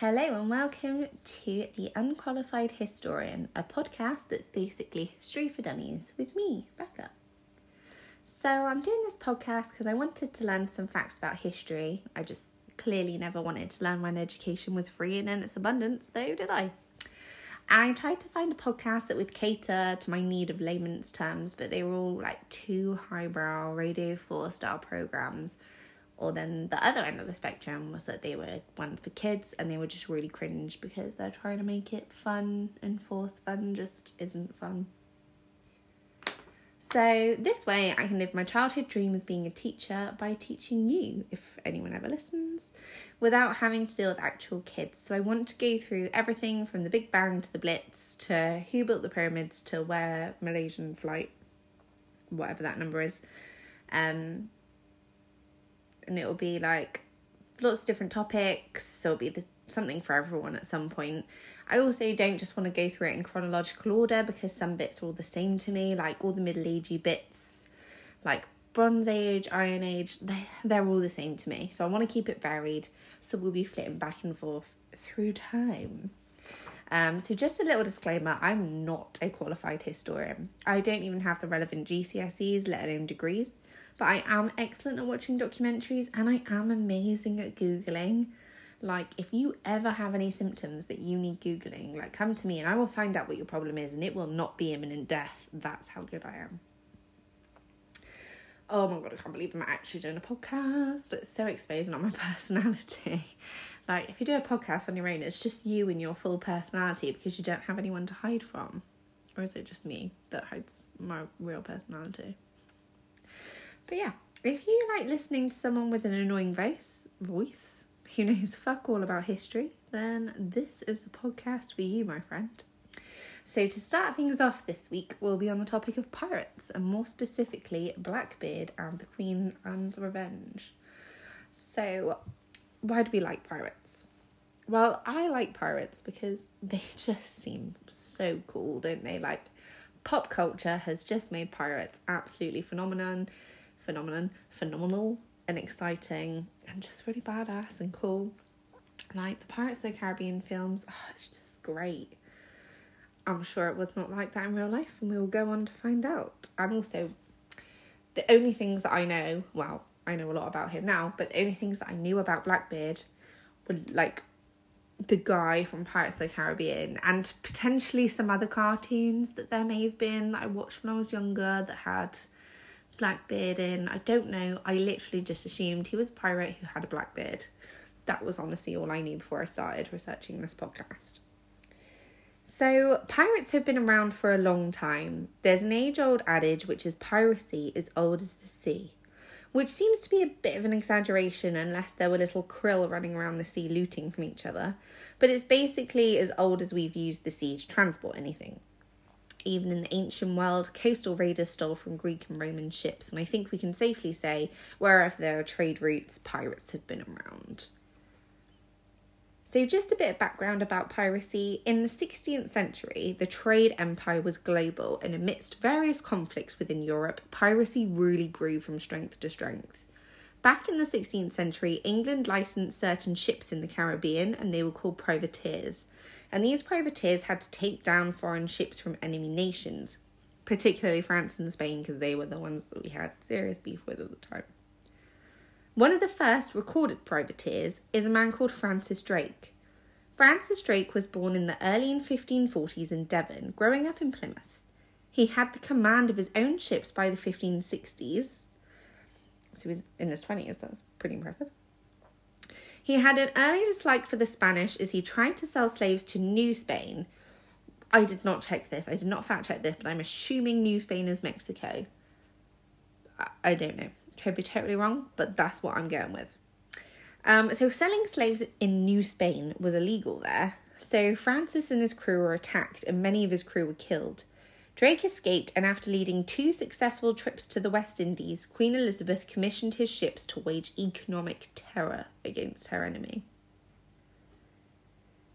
Hello and welcome to The Unqualified Historian, a podcast that's basically history for dummies with me, Becca. So, I'm doing this podcast because I wanted to learn some facts about history. I just clearly never wanted to learn when education was free and in its abundance, though, did I? I tried to find a podcast that would cater to my need of layman's terms, but they were all like too highbrow Radio 4 style programs or then the other end of the spectrum was that they were ones for kids and they were just really cringe because they're trying to make it fun and force fun just isn't fun. So, this way, I can live my childhood dream of being a teacher by teaching you, if anyone ever listens, without having to deal with actual kids. So, I want to go through everything from the Big Bang to the Blitz to who built the pyramids to where Malaysian flight, whatever that number is, um, and it'll be like lots of different topics. So it'll be the, something for everyone at some point. I also don't just want to go through it in chronological order because some bits are all the same to me, like all the Middle Agey bits, like Bronze Age, Iron Age, they, they're all the same to me. So I want to keep it varied. So we'll be flitting back and forth through time. Um, so just a little disclaimer, I'm not a qualified historian. I don't even have the relevant GCSEs, let alone degrees but I am excellent at watching documentaries and I am amazing at Googling. Like, if you ever have any symptoms that you need Googling, like, come to me and I will find out what your problem is and it will not be imminent death. That's how good I am. Oh my god, I can't believe I'm actually doing a podcast. It's so exposing on my personality. Like, if you do a podcast on your own, it's just you and your full personality because you don't have anyone to hide from. Or is it just me that hides my real personality? But yeah, if you like listening to someone with an annoying voice, voice who knows fuck all about history, then this is the podcast for you, my friend. So, to start things off this week, we'll be on the topic of pirates, and more specifically, Blackbeard and the Queen Anne's Revenge. So, why do we like pirates? Well, I like pirates because they just seem so cool, don't they? Like, pop culture has just made pirates absolutely phenomenon phenomenon, phenomenal and exciting and just really badass and cool. Like the Pirates of the Caribbean films, oh, it's just great. I'm sure it was not like that in real life, and we will go on to find out. And also, the only things that I know, well, I know a lot about him now, but the only things that I knew about Blackbeard were like the guy from Pirates of the Caribbean and potentially some other cartoons that there may have been that I watched when I was younger that had Blackbeard in. I don't know. I literally just assumed he was a pirate who had a black beard. That was honestly all I knew before I started researching this podcast. So, pirates have been around for a long time. There's an age old adage which is piracy is old as the sea, which seems to be a bit of an exaggeration unless there were little krill running around the sea looting from each other. But it's basically as old as we've used the sea to transport anything even in the ancient world, coastal raiders stole from Greek and Roman ships, and I think we can safely say wherever there are trade routes, pirates have been around. So, just a bit of background about piracy. In the 16th century, the trade empire was global, and amidst various conflicts within Europe, piracy really grew from strength to strength. Back in the 16th century, England licensed certain ships in the Caribbean, and they were called privateers and these privateers had to take down foreign ships from enemy nations, particularly France and Spain, because they were the ones that we had serious beef with at the time. One of the first recorded privateers is a man called Francis Drake. Francis Drake was born in the early 1540s in Devon, growing up in Plymouth. He had the command of his own ships by the 1560s, so he was in his 20s, that's pretty impressive. He had an early dislike for the Spanish as he tried to sell slaves to New Spain. I did not check this, I did not fact check this, but I'm assuming New Spain is Mexico. I don't know. Could be totally wrong, but that's what I'm going with. Um, so, selling slaves in New Spain was illegal there. So, Francis and his crew were attacked, and many of his crew were killed. Drake escaped, and after leading two successful trips to the West Indies, Queen Elizabeth commissioned his ships to wage economic terror against her enemy.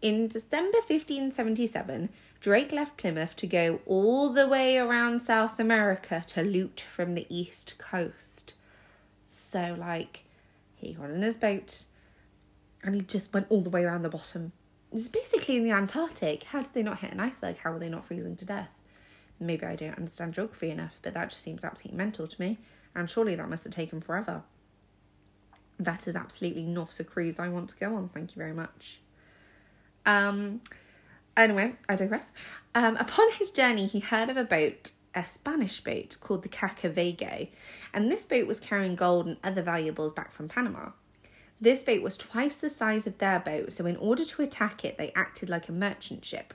In December 1577, Drake left Plymouth to go all the way around South America to loot from the east coast. So, like, he got in his boat, and he just went all the way around the bottom. It's basically in the Antarctic. How did they not hit an iceberg? How were they not freezing to death? Maybe I don't understand geography enough, but that just seems absolutely mental to me. And surely that must have taken forever. That is absolutely not a cruise I want to go on. Thank you very much. Um, anyway, I digress. Um, upon his journey, he heard of a boat, a Spanish boat called the Cacafuego, and this boat was carrying gold and other valuables back from Panama. This boat was twice the size of their boat, so in order to attack it, they acted like a merchant ship.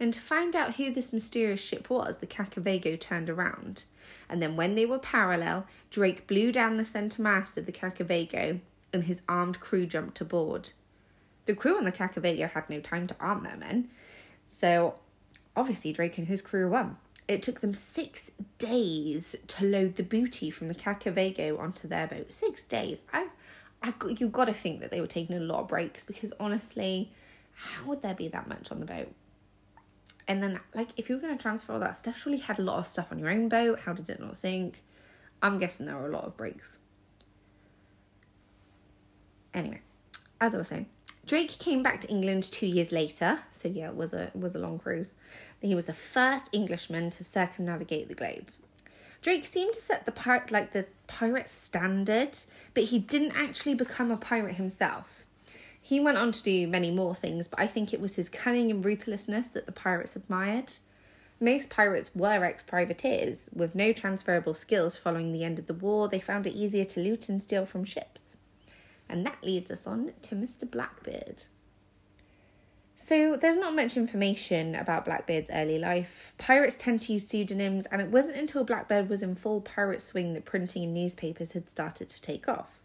And to find out who this mysterious ship was, the Cacafuego turned around. And then, when they were parallel, Drake blew down the centre mast of the Cacafuego, and his armed crew jumped aboard. The crew on the Cacafuego had no time to arm their men, so obviously Drake and his crew won. It took them six days to load the booty from the Cacafuego onto their boat. Six days. I, I, you got to think that they were taking a lot of breaks because honestly, how would there be that much on the boat? And then, like, if you were going to transfer all that stuff, surely you had a lot of stuff on your own boat. How did it not sink? I'm guessing there were a lot of breaks. Anyway, as I was saying, Drake came back to England two years later. So yeah, it was a it was a long cruise. He was the first Englishman to circumnavigate the globe. Drake seemed to set the pirate like the pirate standard, but he didn't actually become a pirate himself. He went on to do many more things, but I think it was his cunning and ruthlessness that the pirates admired. Most pirates were ex privateers. With no transferable skills following the end of the war, they found it easier to loot and steal from ships. And that leads us on to Mr. Blackbeard. So there's not much information about Blackbeard's early life. Pirates tend to use pseudonyms, and it wasn't until Blackbeard was in full pirate swing that printing in newspapers had started to take off.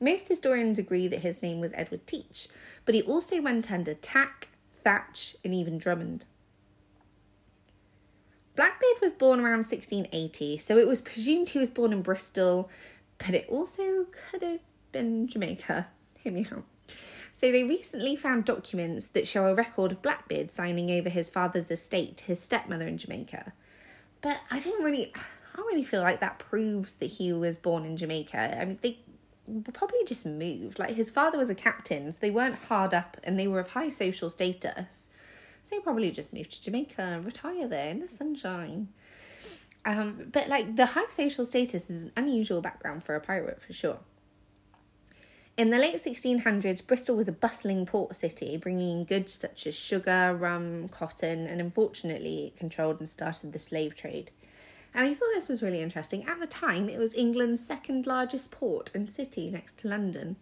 Most historians agree that his name was Edward Teach, but he also went under Tack, Thatch, and even Drummond. Blackbeard was born around 1680, so it was presumed he was born in Bristol, but it also could have been Jamaica. Hear me out. So they recently found documents that show a record of Blackbeard signing over his father's estate to his stepmother in Jamaica. But I don't really I don't really feel like that proves that he was born in Jamaica. I mean they probably just moved. Like his father was a captain, so they weren't hard up and they were of high social status. So they probably just moved to Jamaica and retire there in the sunshine. Um, but like the high social status is an unusual background for a pirate for sure. In the late 1600s, Bristol was a bustling port city, bringing in goods such as sugar, rum, cotton, and unfortunately, it controlled and started the slave trade. And I thought this was really interesting. At the time, it was England's second largest port and city next to London,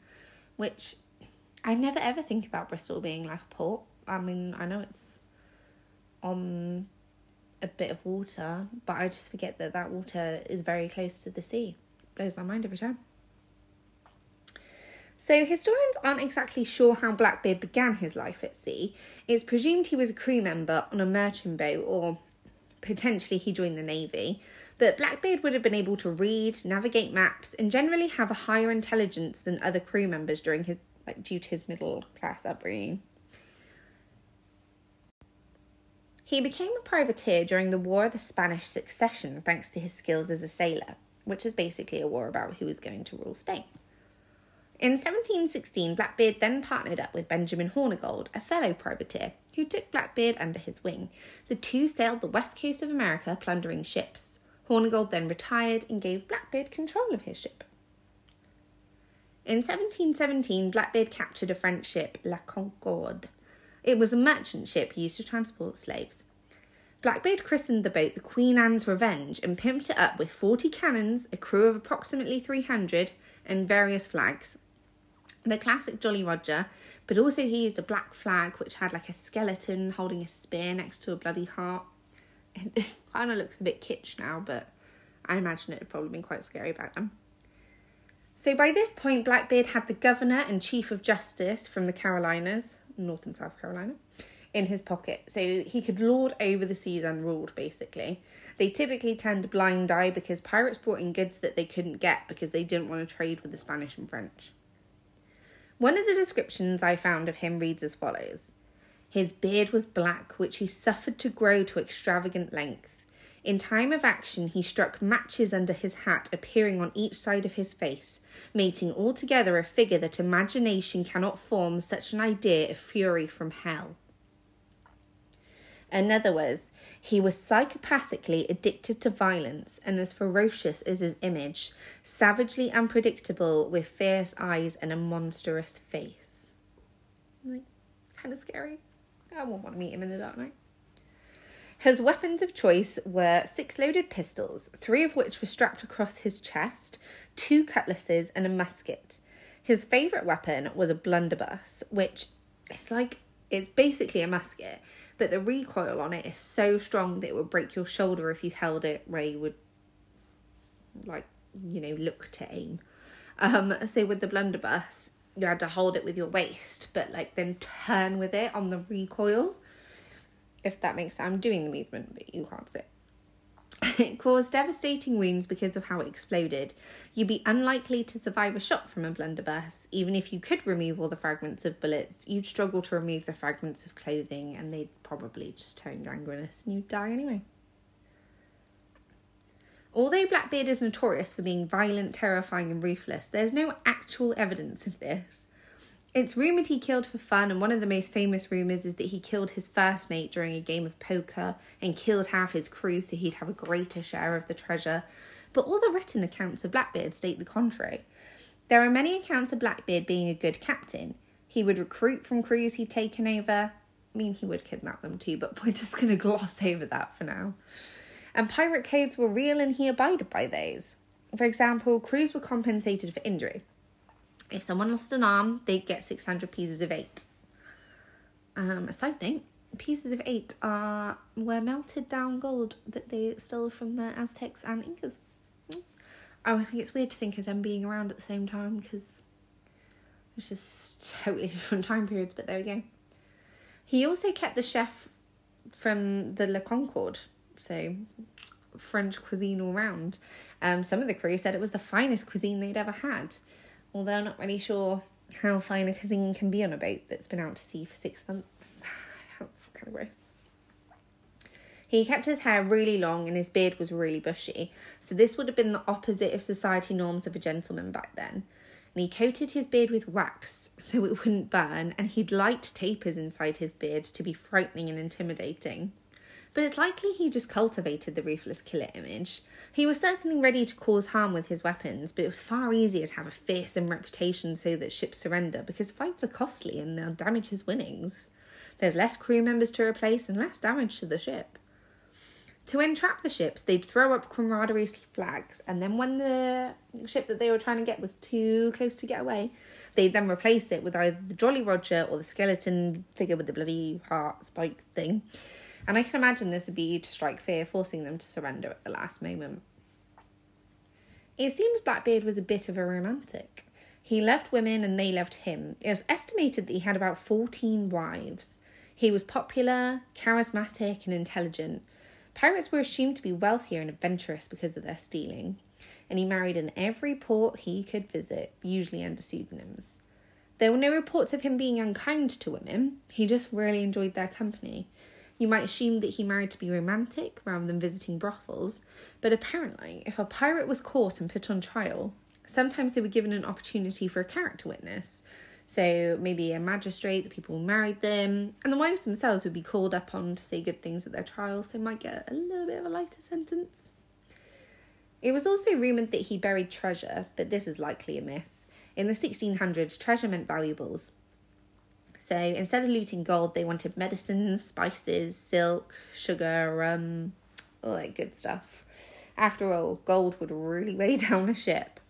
which I never ever think about Bristol being like a port. I mean, I know it's on a bit of water, but I just forget that that water is very close to the sea. It blows my mind every time. So, historians aren't exactly sure how Blackbeard began his life at sea. It's presumed he was a crew member on a merchant boat, or potentially he joined the navy. But Blackbeard would have been able to read, navigate maps, and generally have a higher intelligence than other crew members during his like due to his middle class upbringing. He became a privateer during the War of the Spanish Succession thanks to his skills as a sailor, which is basically a war about who was going to rule Spain. In 1716, Blackbeard then partnered up with Benjamin Hornigold, a fellow privateer, who took Blackbeard under his wing. The two sailed the west coast of America, plundering ships. Hornigold then retired and gave Blackbeard control of his ship. In 1717, Blackbeard captured a French ship, La Concorde. It was a merchant ship used to transport slaves. Blackbeard christened the boat the Queen Anne's Revenge and pimped it up with 40 cannons, a crew of approximately 300, and various flags, the classic Jolly Roger, but also he used a black flag which had like a skeleton holding a spear next to a bloody heart. It kind of looks a bit kitsch now, but I imagine it had probably been quite scary back then. So by this point, Blackbeard had the governor and chief of justice from the Carolinas, North and South Carolina, in his pocket, so he could lord over the seas unruled, basically. They typically turned a blind eye because pirates brought in goods that they couldn't get because they didn't want to trade with the Spanish and French. One of the descriptions I found of him reads as follows His beard was black, which he suffered to grow to extravagant length. In time of action, he struck matches under his hat, appearing on each side of his face, making altogether a figure that imagination cannot form such an idea of fury from hell. Another was, he was psychopathically addicted to violence and as ferocious as his image, savagely unpredictable with fierce eyes and a monstrous face. Like, kind of scary. I wouldn't want to meet him in the dark night. His weapons of choice were six loaded pistols, three of which were strapped across his chest, two cutlasses, and a musket. His favourite weapon was a blunderbuss, which it's like it's basically a musket, but the recoil on it is so strong that it would break your shoulder if you held it where you would like you know look to aim. Um, so with the blunderbuss, you had to hold it with your waist, but like then turn with it on the recoil if that makes sense. I'm doing the movement, but you can't see. it caused devastating wounds because of how it exploded. You'd be unlikely to survive a shot from a blunderbuss. Even if you could remove all the fragments of bullets, you'd struggle to remove the fragments of clothing and they'd probably just turn gangrenous and you'd die anyway. Although Blackbeard is notorious for being violent, terrifying, and ruthless, there's no actual evidence of this. It's rumoured he killed for fun, and one of the most famous rumours is that he killed his first mate during a game of poker and killed half his crew so he'd have a greater share of the treasure. But all the written accounts of Blackbeard state the contrary. There are many accounts of Blackbeard being a good captain. He would recruit from crews he'd taken over. I mean, he would kidnap them too, but we're just going to gloss over that for now. And pirate codes were real and he abided by those. For example, crews were compensated for injury. If someone lost an arm, they'd get 600 pieces of eight. Um, a side note, pieces of eight are were melted down gold that they stole from the Aztecs and Incas. I always think it's weird to think of them being around at the same time because it's just totally different time periods, but there we go. He also kept the chef from the Le Concorde, so French cuisine all round. Um, some of the crew said it was the finest cuisine they'd ever had although I'm not really sure how fine a cuisine can be on a boat that's been out to sea for six months. That's kind of gross. He kept his hair really long and his beard was really bushy, so this would have been the opposite of society norms of a gentleman back then. And he coated his beard with wax so it wouldn't burn, and he'd light tapers inside his beard to be frightening and intimidating but it's likely he just cultivated the ruthless killer image. He was certainly ready to cause harm with his weapons, but it was far easier to have a fearsome reputation so that ships surrender because fights are costly and they'll damage his winnings. There's less crew members to replace and less damage to the ship. To entrap the ships, they'd throw up camaraderie flags, and then when the ship that they were trying to get was too close to get away, they'd then replace it with either the Jolly Roger or the skeleton figure with the bloody heart spike thing. And I can imagine this would be to strike fear, forcing them to surrender at the last moment. It seems Blackbeard was a bit of a romantic. He loved women and they loved him. It was estimated that he had about 14 wives. He was popular, charismatic, and intelligent. Pirates were assumed to be wealthier and adventurous because of their stealing, and he married in every port he could visit, usually under pseudonyms. There were no reports of him being unkind to women, he just really enjoyed their company. You might assume that he married to be romantic rather than visiting brothels, but apparently, if a pirate was caught and put on trial, sometimes they were given an opportunity for a character witness. So maybe a magistrate, the people who married them, and the wives themselves would be called upon to say good things at their trials, so they might get a little bit of a lighter sentence. It was also rumoured that he buried treasure, but this is likely a myth. In the 1600s, treasure meant valuables, so instead of looting gold, they wanted medicines, spices, silk, sugar, rum, all that good stuff. After all, gold would really weigh down a ship.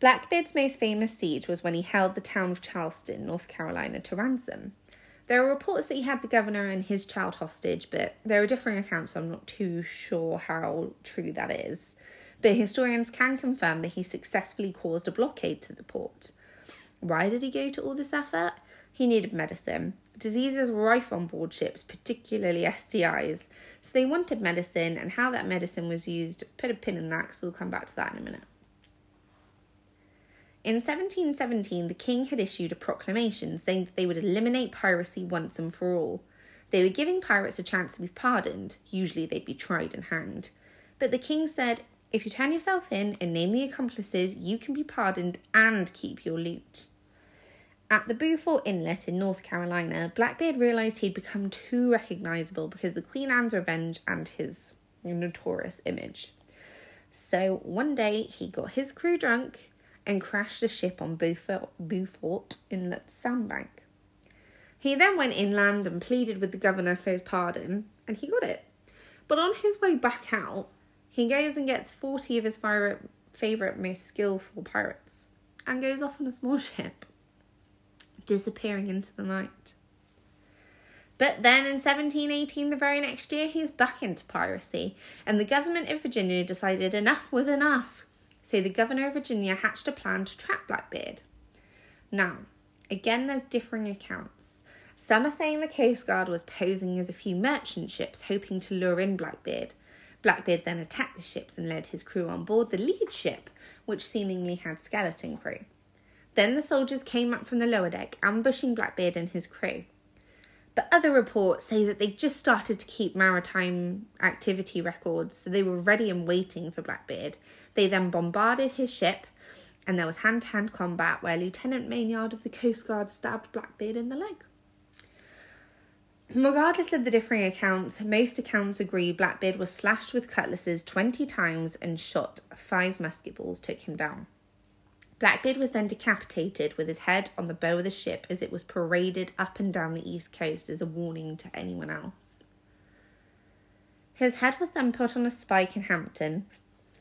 Blackbeard's most famous siege was when he held the town of Charleston, North Carolina, to ransom. There are reports that he had the governor and his child hostage, but there are differing accounts, so I'm not too sure how true that is. But historians can confirm that he successfully caused a blockade to the port. Why did he go to all this effort? He needed medicine. Diseases were rife on board ships, particularly STIs. So they wanted medicine, and how that medicine was used, put a pin in that because we'll come back to that in a minute. In 1717, the king had issued a proclamation saying that they would eliminate piracy once and for all. They were giving pirates a chance to be pardoned. Usually they'd be tried and hanged. But the king said, if you turn yourself in and name the accomplices, you can be pardoned and keep your loot. At the Beaufort Inlet in North Carolina, Blackbeard realised he'd become too recognisable because of the Queen Anne's revenge and his notorious image. So one day he got his crew drunk and crashed the ship on Beaufort, Beaufort Inlet sandbank. He then went inland and pleaded with the governor for his pardon, and he got it. But on his way back out, he goes and gets 40 of his favourite, most skillful pirates and goes off on a small ship disappearing into the night. But then in 1718, the very next year, he's back into piracy, and the government of Virginia decided enough was enough. So the governor of Virginia hatched a plan to trap Blackbeard. Now, again, there's differing accounts. Some are saying the Coast Guard was posing as a few merchant ships, hoping to lure in Blackbeard. Blackbeard then attacked the ships and led his crew on board the lead ship, which seemingly had skeleton crew. Then the soldiers came up from the lower deck, ambushing Blackbeard and his crew. But other reports say that they just started to keep maritime activity records, so they were ready and waiting for Blackbeard. They then bombarded his ship, and there was hand to hand combat where Lieutenant Maynard of the Coast Guard stabbed Blackbeard in the leg. Regardless of the differing accounts, most accounts agree Blackbeard was slashed with cutlasses 20 times and shot. Five musket balls took him down. Blackbeard was then decapitated with his head on the bow of the ship as it was paraded up and down the east coast as a warning to anyone else. His head was then put on a spike in Hampton,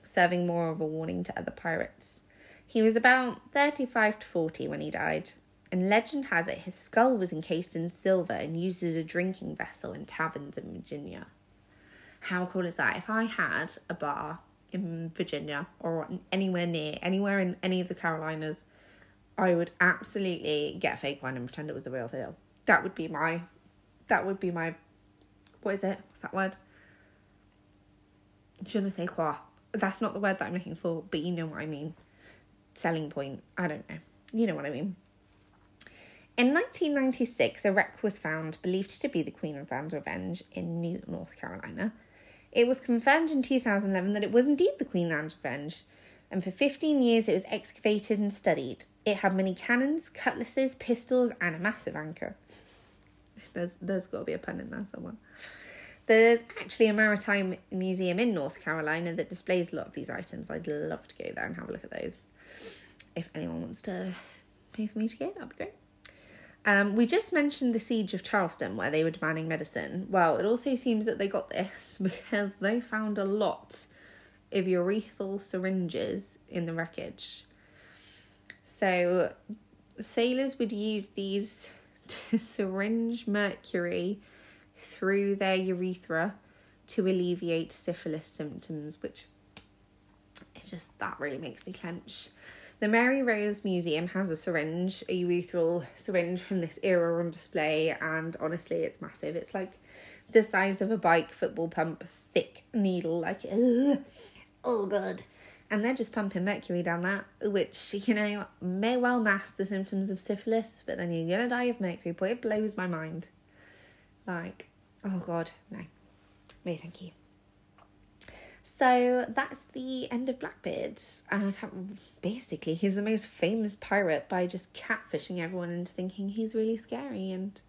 serving more of a warning to other pirates. He was about 35 to 40 when he died, and legend has it his skull was encased in silver and used as a drinking vessel in taverns in Virginia. How cool is that? If I had a bar in Virginia or anywhere near, anywhere in any of the Carolinas, I would absolutely get a fake one and pretend it was the real deal. That would be my, that would be my, what is it? What's that word? Je ne sais quoi. That's not the word that I'm looking for, but you know what I mean. Selling point. I don't know. You know what I mean. In 1996, a wreck was found believed to be the Queen Anne's Revenge in New North Carolina. It was confirmed in 2011 that it was indeed the Queen Anne's Revenge, and for 15 years it was excavated and studied. It had many cannons, cutlasses, pistols, and a massive anchor. There's, there's got to be a pun in there somewhere. There's actually a maritime museum in North Carolina that displays a lot of these items. I'd love to go there and have a look at those. If anyone wants to pay for me to go, that'd be great. Um, we just mentioned the siege of Charleston where they were demanding medicine. Well, it also seems that they got this because they found a lot of urethral syringes in the wreckage. So, sailors would use these to syringe mercury through their urethra to alleviate syphilis symptoms, which it just that really makes me clench. The Mary Rose Museum has a syringe, a urethral syringe from this era on display, and honestly, it's massive. It's like the size of a bike football pump, thick needle, like, ugh, oh, god. And they're just pumping mercury down that, which, you know, may well mask the symptoms of syphilis, but then you're gonna die of mercury. Boy, it blows my mind. Like, oh god, no. No, thank you. So that's the end of Blackbeard. Uh, basically, he's the most famous pirate by just catfishing everyone into thinking he's really scary, and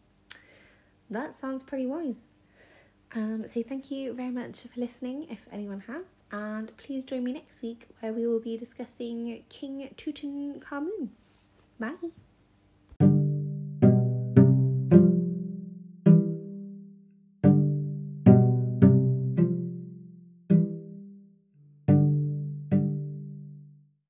that sounds pretty wise. Um, so thank you very much for listening, if anyone has, and please join me next week where we will be discussing King Tutankhamun. Bye.